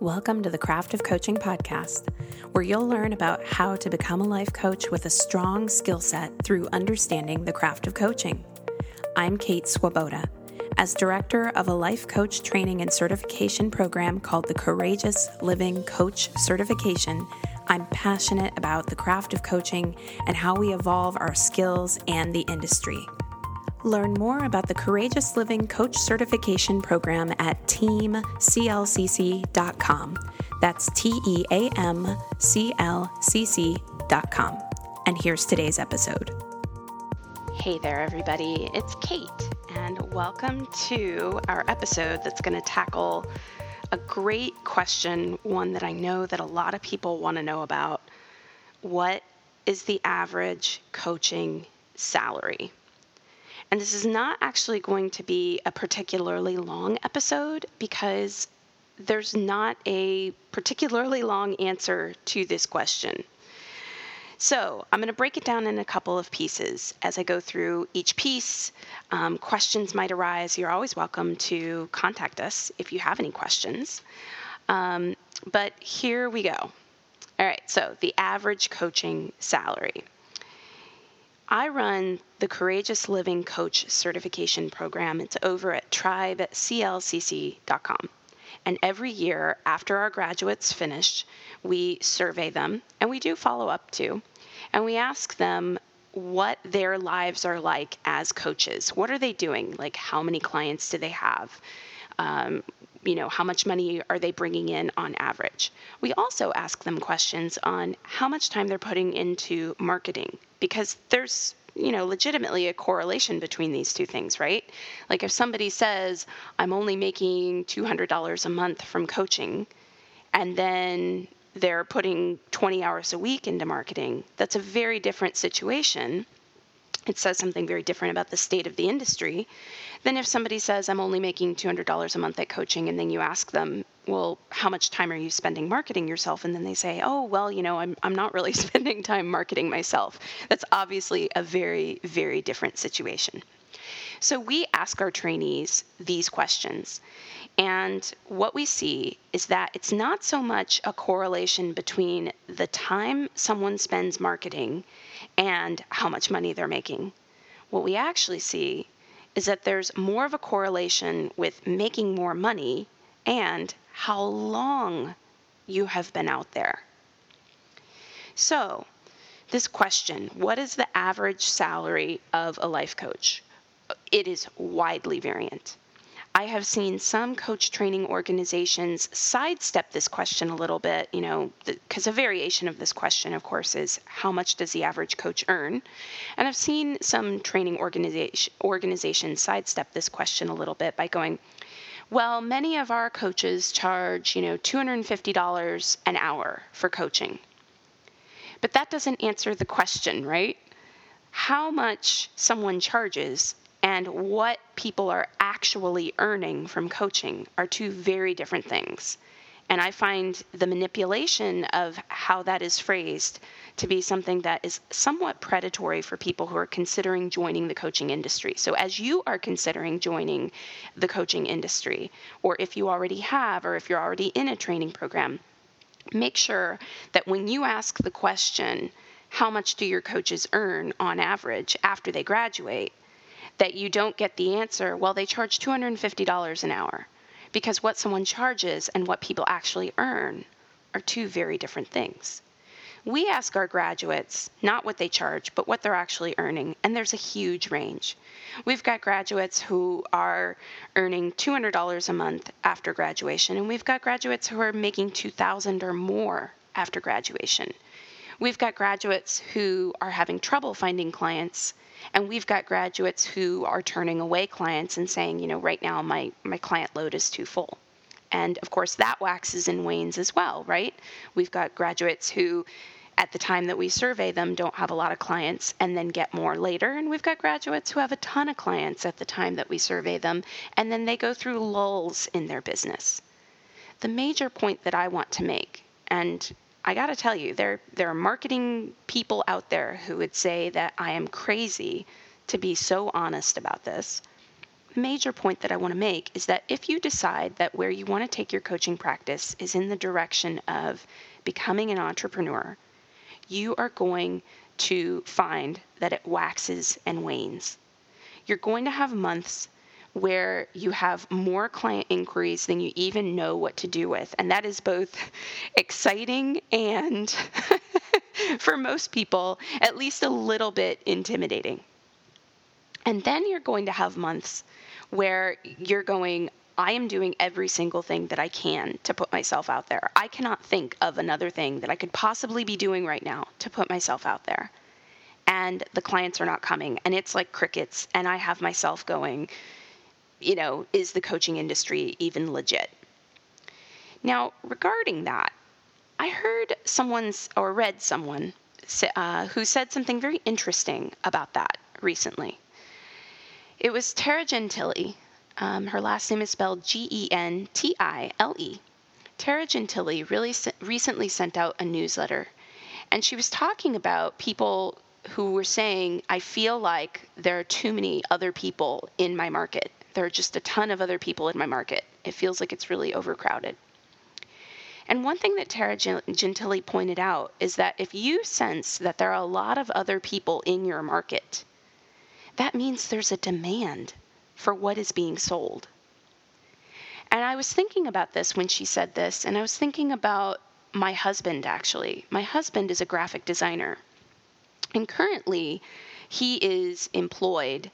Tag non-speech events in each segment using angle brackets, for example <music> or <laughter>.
Welcome to the Craft of Coaching podcast, where you'll learn about how to become a life coach with a strong skill set through understanding the craft of coaching. I'm Kate Swoboda. As director of a life coach training and certification program called the Courageous Living Coach Certification, I'm passionate about the craft of coaching and how we evolve our skills and the industry. Learn more about the Courageous Living Coach Certification Program at teamclcc.com. That's T E A M C L C C.com. And here's today's episode. Hey there, everybody. It's Kate, and welcome to our episode that's going to tackle a great question, one that I know that a lot of people want to know about. What is the average coaching salary? And this is not actually going to be a particularly long episode because there's not a particularly long answer to this question. So, I'm going to break it down in a couple of pieces. As I go through each piece, um, questions might arise. You're always welcome to contact us if you have any questions. Um, but here we go. All right, so the average coaching salary. I run the Courageous Living Coach Certification Program. It's over at tribeclcc.com. And every year after our graduates finish, we survey them and we do follow up too. And we ask them what their lives are like as coaches. What are they doing? Like, how many clients do they have? Um, you know, how much money are they bringing in on average? We also ask them questions on how much time they're putting into marketing because there's you know legitimately a correlation between these two things right? Like if somebody says i'm only making $200 a month from coaching and then they're putting 20 hours a week into marketing that's a very different situation. It says something very different about the state of the industry than if somebody says, I'm only making $200 a month at coaching, and then you ask them, well, how much time are you spending marketing yourself? And then they say, oh, well, you know, I'm, I'm not really <laughs> spending time marketing myself. That's obviously a very, very different situation. So we ask our trainees these questions. And what we see is that it's not so much a correlation between the time someone spends marketing and how much money they're making. What we actually see is that there's more of a correlation with making more money and how long you have been out there. So, this question what is the average salary of a life coach? It is widely variant. I have seen some coach training organizations sidestep this question a little bit, you know, because a variation of this question, of course, is how much does the average coach earn? And I've seen some training organization, organizations sidestep this question a little bit by going, well, many of our coaches charge, you know, $250 an hour for coaching. But that doesn't answer the question, right? How much someone charges and what people are actually earning from coaching are two very different things. And I find the manipulation of how that is phrased to be something that is somewhat predatory for people who are considering joining the coaching industry. So, as you are considering joining the coaching industry, or if you already have, or if you're already in a training program, make sure that when you ask the question, how much do your coaches earn on average after they graduate? That you don't get the answer, well, they charge $250 an hour. Because what someone charges and what people actually earn are two very different things. We ask our graduates not what they charge, but what they're actually earning, and there's a huge range. We've got graduates who are earning $200 a month after graduation, and we've got graduates who are making 2000 or more after graduation. We've got graduates who are having trouble finding clients and we've got graduates who are turning away clients and saying, you know, right now my, my client load is too full. And of course, that waxes and wanes as well, right? We've got graduates who, at the time that we survey them, don't have a lot of clients and then get more later. And we've got graduates who have a ton of clients at the time that we survey them, and then they go through lulls in their business. The major point that I want to make, and I got to tell you, there there are marketing people out there who would say that I am crazy to be so honest about this. major point that I want to make is that if you decide that where you want to take your coaching practice is in the direction of becoming an entrepreneur, you are going to find that it waxes and wanes. You're going to have months where you have more client inquiries than you even know what to do with. And that is both <laughs> exciting and, <laughs> for most people, at least a little bit intimidating. And then you're going to have months where you're going, I am doing every single thing that I can to put myself out there. I cannot think of another thing that I could possibly be doing right now to put myself out there. And the clients are not coming, and it's like crickets. And I have myself going, you know, is the coaching industry even legit? Now, regarding that, I heard someone's or read someone uh, who said something very interesting about that recently. It was Tara Gentile, um, her last name is spelled G E N T I L E. Tara Gentile really recently sent out a newsletter, and she was talking about people who were saying, I feel like there are too many other people in my market. There are just a ton of other people in my market. It feels like it's really overcrowded. And one thing that Tara Gentile pointed out is that if you sense that there are a lot of other people in your market, that means there's a demand for what is being sold. And I was thinking about this when she said this, and I was thinking about my husband actually. My husband is a graphic designer, and currently he is employed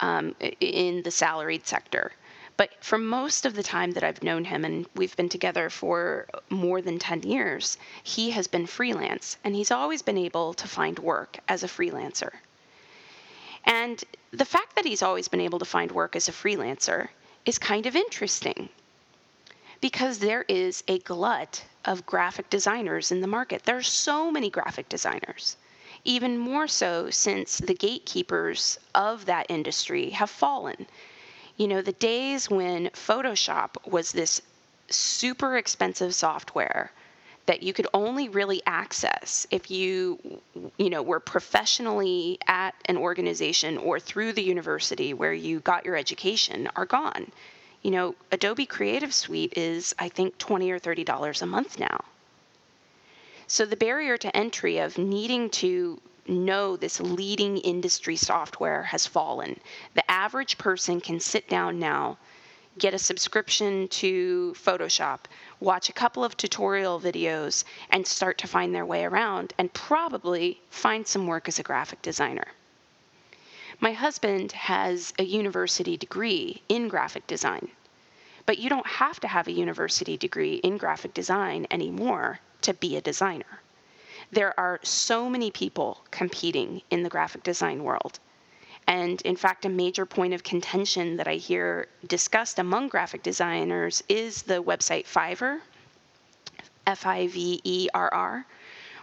um, in the salaried sector. But for most of the time that I've known him, and we've been together for more than 10 years, he has been freelance, and he's always been able to find work as a freelancer. And the fact that he's always been able to find work as a freelancer is kind of interesting because there is a glut of graphic designers in the market. There are so many graphic designers, even more so since the gatekeepers of that industry have fallen. You know, the days when Photoshop was this super expensive software that you could only really access if you you know were professionally at an organization or through the university where you got your education are gone you know adobe creative suite is i think 20 or 30 dollars a month now so the barrier to entry of needing to know this leading industry software has fallen the average person can sit down now get a subscription to Photoshop, watch a couple of tutorial videos, and start to find their way around and probably find some work as a graphic designer. My husband has a university degree in graphic design, but you don't have to have a university degree in graphic design anymore to be a designer. There are so many people competing in the graphic design world and in fact, a major point of contention that I hear discussed among graphic designers is the website Fiverr, F I V E R R,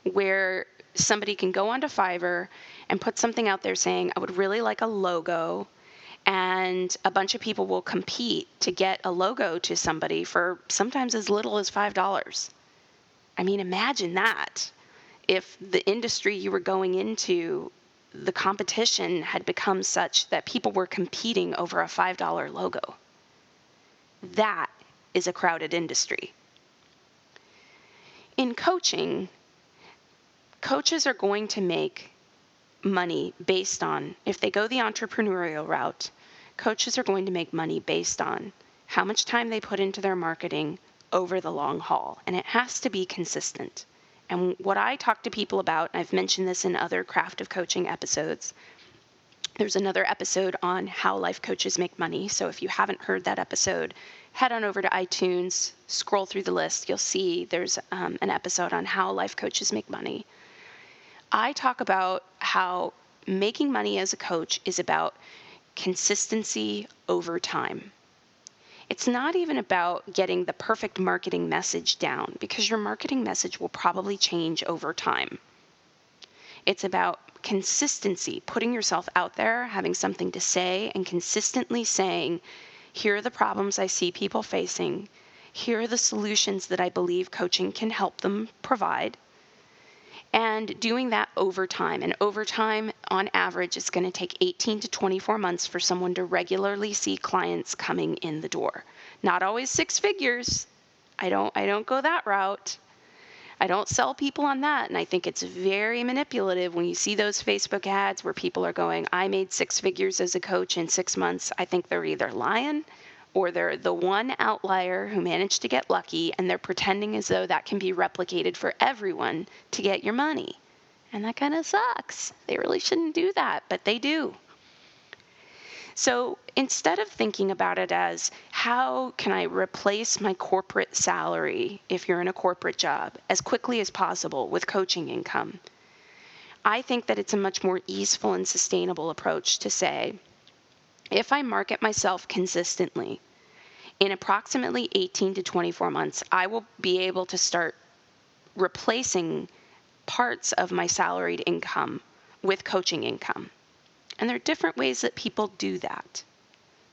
where somebody can go onto Fiverr and put something out there saying, I would really like a logo. And a bunch of people will compete to get a logo to somebody for sometimes as little as $5. I mean, imagine that. If the industry you were going into the competition had become such that people were competing over a $5 logo. That is a crowded industry. In coaching, coaches are going to make money based on, if they go the entrepreneurial route, coaches are going to make money based on how much time they put into their marketing over the long haul. And it has to be consistent. And what I talk to people about, and I've mentioned this in other craft of coaching episodes, there's another episode on how life coaches make money. So if you haven't heard that episode, head on over to iTunes, scroll through the list. You'll see there's um, an episode on how life coaches make money. I talk about how making money as a coach is about consistency over time. It's not even about getting the perfect marketing message down because your marketing message will probably change over time. It's about consistency, putting yourself out there, having something to say, and consistently saying, here are the problems I see people facing. Here are the solutions that I believe coaching can help them provide. And doing that over time. And over time, on average, it's going to take 18 to 24 months for someone to regularly see clients coming in the door. Not always six figures. I don't I don't go that route. I don't sell people on that. And I think it's very manipulative when you see those Facebook ads where people are going, I made six figures as a coach in six months. I think they're either lying or they're the one outlier who managed to get lucky and they're pretending as though that can be replicated for everyone to get your money. And that kind of sucks. They really shouldn't do that, but they do. So instead of thinking about it as how can I replace my corporate salary if you're in a corporate job as quickly as possible with coaching income, I think that it's a much more easeful and sustainable approach to say, if I market myself consistently, in approximately 18 to 24 months, I will be able to start replacing parts of my salaried income with coaching income. And there are different ways that people do that.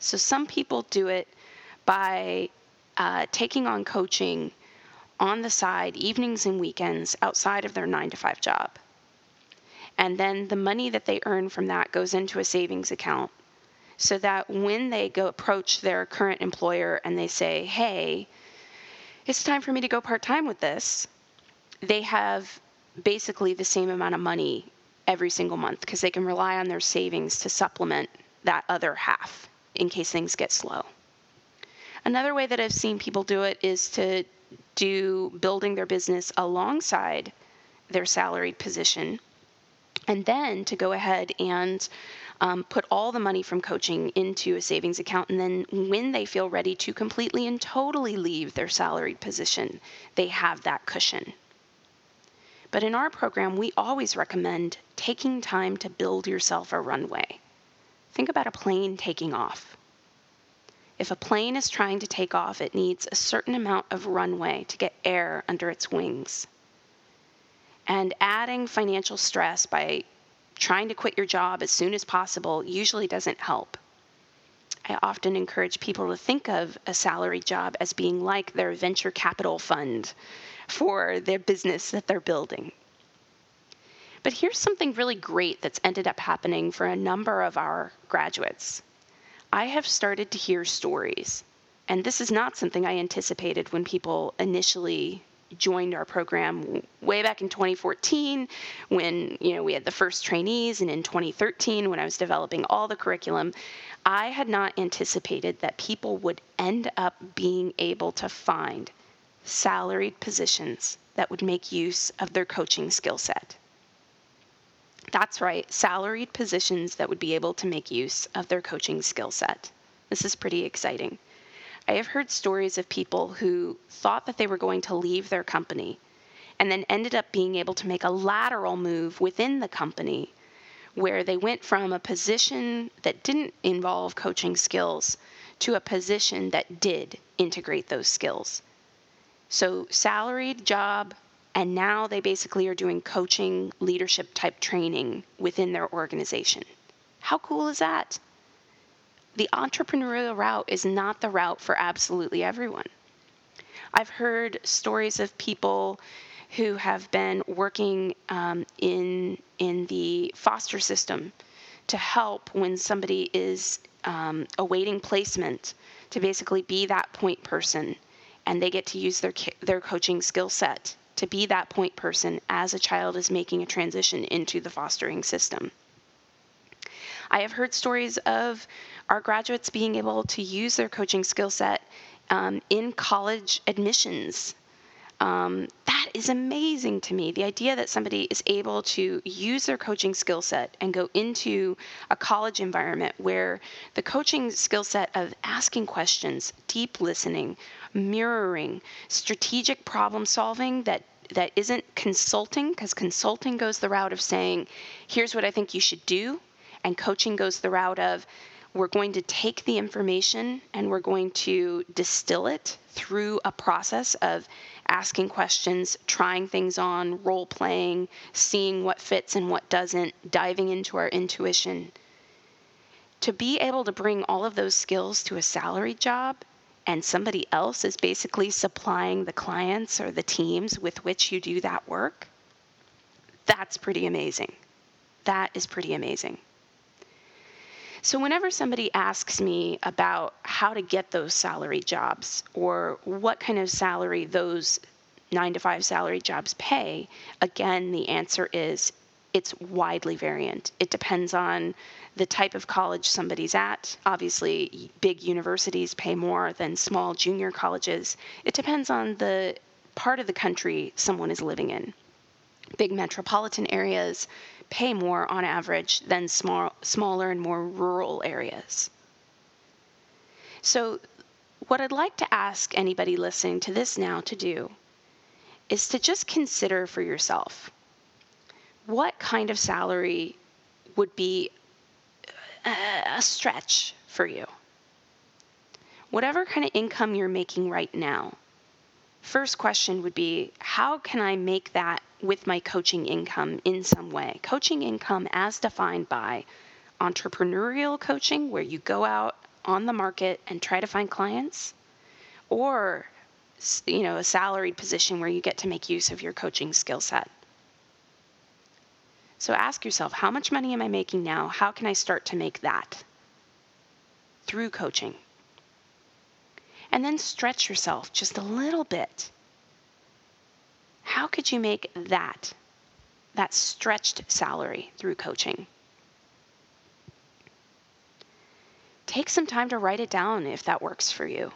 So some people do it by uh, taking on coaching on the side, evenings and weekends, outside of their nine to five job. And then the money that they earn from that goes into a savings account so that when they go approach their current employer and they say, hey, it's time for me to go part time with this, they have basically the same amount of money every single month because they can rely on their savings to supplement that other half in case things get slow. Another way that I've seen people do it is to do building their business alongside their salaried position and then to go ahead and um, put all the money from coaching into a savings account. And then when they feel ready to completely and totally leave their salaried position, they have that cushion. But in our program, we always recommend taking time to build yourself a runway. Think about a plane taking off. If a plane is trying to take off, it needs a certain amount of runway to get air under its wings. And adding financial stress by trying to quit your job as soon as possible usually doesn't help. I often encourage people to think of a salary job as being like their venture capital fund for their business that they're building. But here's something really great that's ended up happening for a number of our graduates. I have started to hear stories, and this is not something I anticipated when people initially joined our program way back in 2014 when you know we had the first trainees and in 2013 when I was developing all the curriculum I had not anticipated that people would end up being able to find salaried positions that would make use of their coaching skill set. That's right, salaried positions that would be able to make use of their coaching skill set. This is pretty exciting. I have heard stories of people who thought that they were going to leave their company and then ended up being able to make a lateral move within the company where they went from a position that didn't involve coaching skills to a position that did integrate those skills. So, salaried job, and now they basically are doing coaching, leadership type training within their organization. How cool is that? The entrepreneurial route is not the route for absolutely everyone. I've heard stories of people who have been working um, in in the foster system to help when somebody is um, awaiting placement to basically be that point person, and they get to use their their coaching skill set to be that point person as a child is making a transition into the fostering system. I have heard stories of our graduates being able to use their coaching skill set um, in college admissions. Um, that is amazing to me. The idea that somebody is able to use their coaching skill set and go into a college environment where the coaching skill set of asking questions, deep listening, mirroring, strategic problem solving that that isn't consulting because consulting goes the route of saying, here's what I think you should do, and coaching goes the route of we're going to take the information and we're going to distill it through a process of asking questions, trying things on, role playing, seeing what fits and what doesn't, diving into our intuition. To be able to bring all of those skills to a salary job and somebody else is basically supplying the clients or the teams with which you do that work, That's pretty amazing. That is pretty amazing. So, whenever somebody asks me about how to get those salary jobs or what kind of salary those nine to five salary jobs pay, again, the answer is it's widely variant. It depends on the type of college somebody's at. Obviously, big universities pay more than small junior colleges. It depends on the part of the country someone is living in. Big metropolitan areas pay more on average than small, smaller and more rural areas. So, what I'd like to ask anybody listening to this now to do is to just consider for yourself what kind of salary would be a stretch for you. Whatever kind of income you're making right now, first question would be how can I make that with my coaching income in some way? Coaching income as defined by entrepreneurial coaching, where you go out on the market and try to find clients, or you know, a salaried position where you get to make use of your coaching skill set. So ask yourself, how much money am I making now? How can I start to make that through coaching? And then stretch yourself just a little bit. How could you make that, that stretched salary through coaching? Take some time to write it down if that works for you.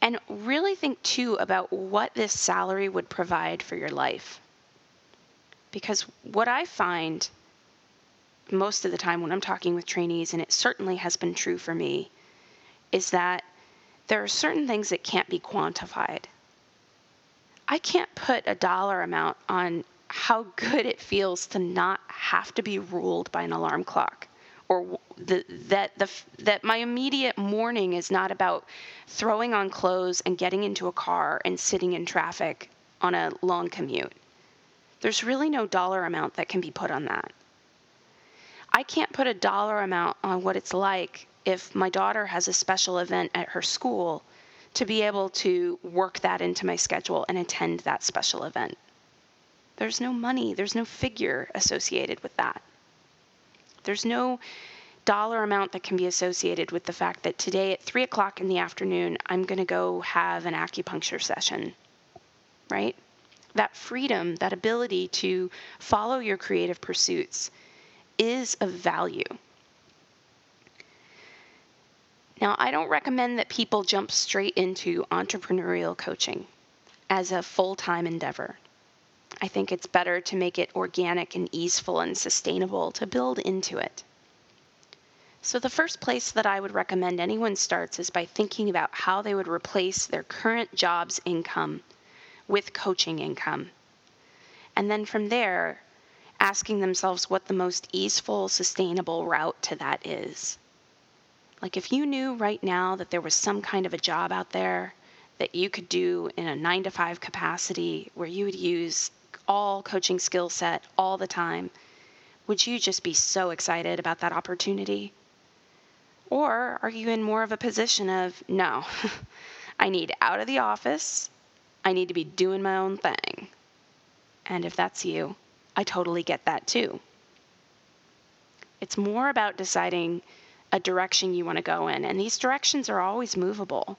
And really think too about what this salary would provide for your life. Because what I find most of the time when I'm talking with trainees, and it certainly has been true for me, is that there are certain things that can't be quantified. I can't put a dollar amount on how good it feels to not have to be ruled by an alarm clock or the, that the that my immediate morning is not about throwing on clothes and getting into a car and sitting in traffic on a long commute. There's really no dollar amount that can be put on that. I can't put a dollar amount on what it's like if my daughter has a special event at her school to be able to work that into my schedule and attend that special event. There's no money, there's no figure associated with that. There's no dollar amount that can be associated with the fact that today at three o'clock in the afternoon, I'm going to go have an acupuncture session, right? That freedom, that ability to follow your creative pursuits is of value. Now, I don't recommend that people jump straight into entrepreneurial coaching as a full time endeavor. I think it's better to make it organic and easeful and sustainable to build into it. So, the first place that I would recommend anyone starts is by thinking about how they would replace their current job's income with coaching income. And then from there, asking themselves what the most easeful, sustainable route to that is. Like, if you knew right now that there was some kind of a job out there that you could do in a nine to five capacity where you would use all coaching skill set all the time, would you just be so excited about that opportunity? Or are you in more of a position of, no, <laughs> I need out of the office, I need to be doing my own thing? And if that's you, I totally get that too. It's more about deciding a direction you want to go in, and these directions are always movable.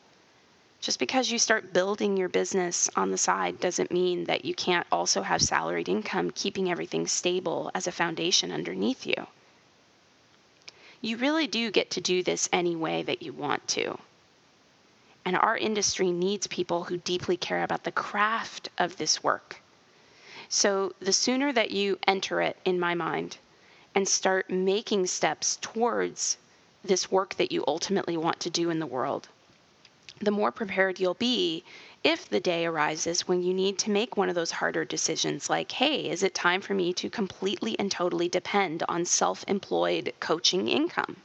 Just because you start building your business on the side doesn't mean that you can't also have salaried income keeping everything stable as a foundation underneath you. You really do get to do this any way that you want to. And our industry needs people who deeply care about the craft of this work. So the sooner that you enter it, in my mind, and start making steps towards this work that you ultimately want to do in the world, the more prepared you'll be if the day arises when you need to make one of those harder decisions like, hey, is it time for me to completely and totally depend on self employed coaching income?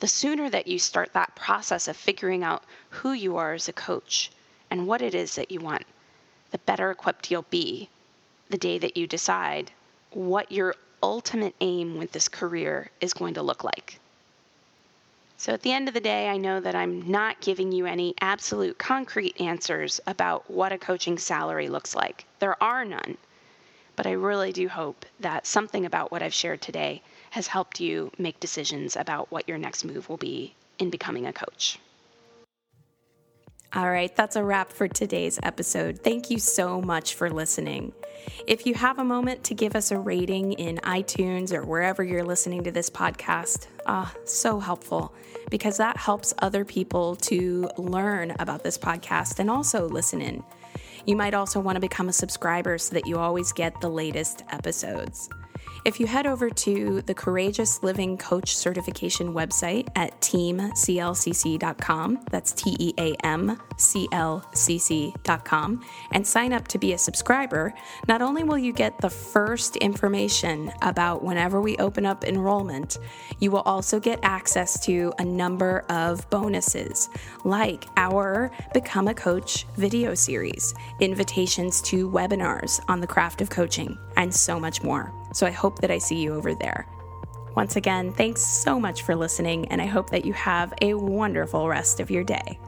The sooner that you start that process of figuring out who you are as a coach and what it is that you want, the better equipped you'll be the day that you decide what your ultimate aim with this career is going to look like. So at the end of the day, I know that I'm not giving you any absolute concrete answers about what a coaching salary looks like. There are none. But I really do hope that something about what I've shared today has helped you make decisions about what your next move will be in becoming a coach. All right, that's a wrap for today's episode. Thank you so much for listening. If you have a moment to give us a rating in iTunes or wherever you're listening to this podcast, ah, so helpful because that helps other people to learn about this podcast and also listen in. You might also want to become a subscriber so that you always get the latest episodes. If you head over to the Courageous Living Coach Certification website at teamclcc.com, that's T E A M C L C C.com, and sign up to be a subscriber, not only will you get the first information about whenever we open up enrollment, you will also get access to a number of bonuses, like our Become a Coach video series, invitations to webinars on the craft of coaching, and so much more. So I hope that I see you over there. Once again, thanks so much for listening, and I hope that you have a wonderful rest of your day.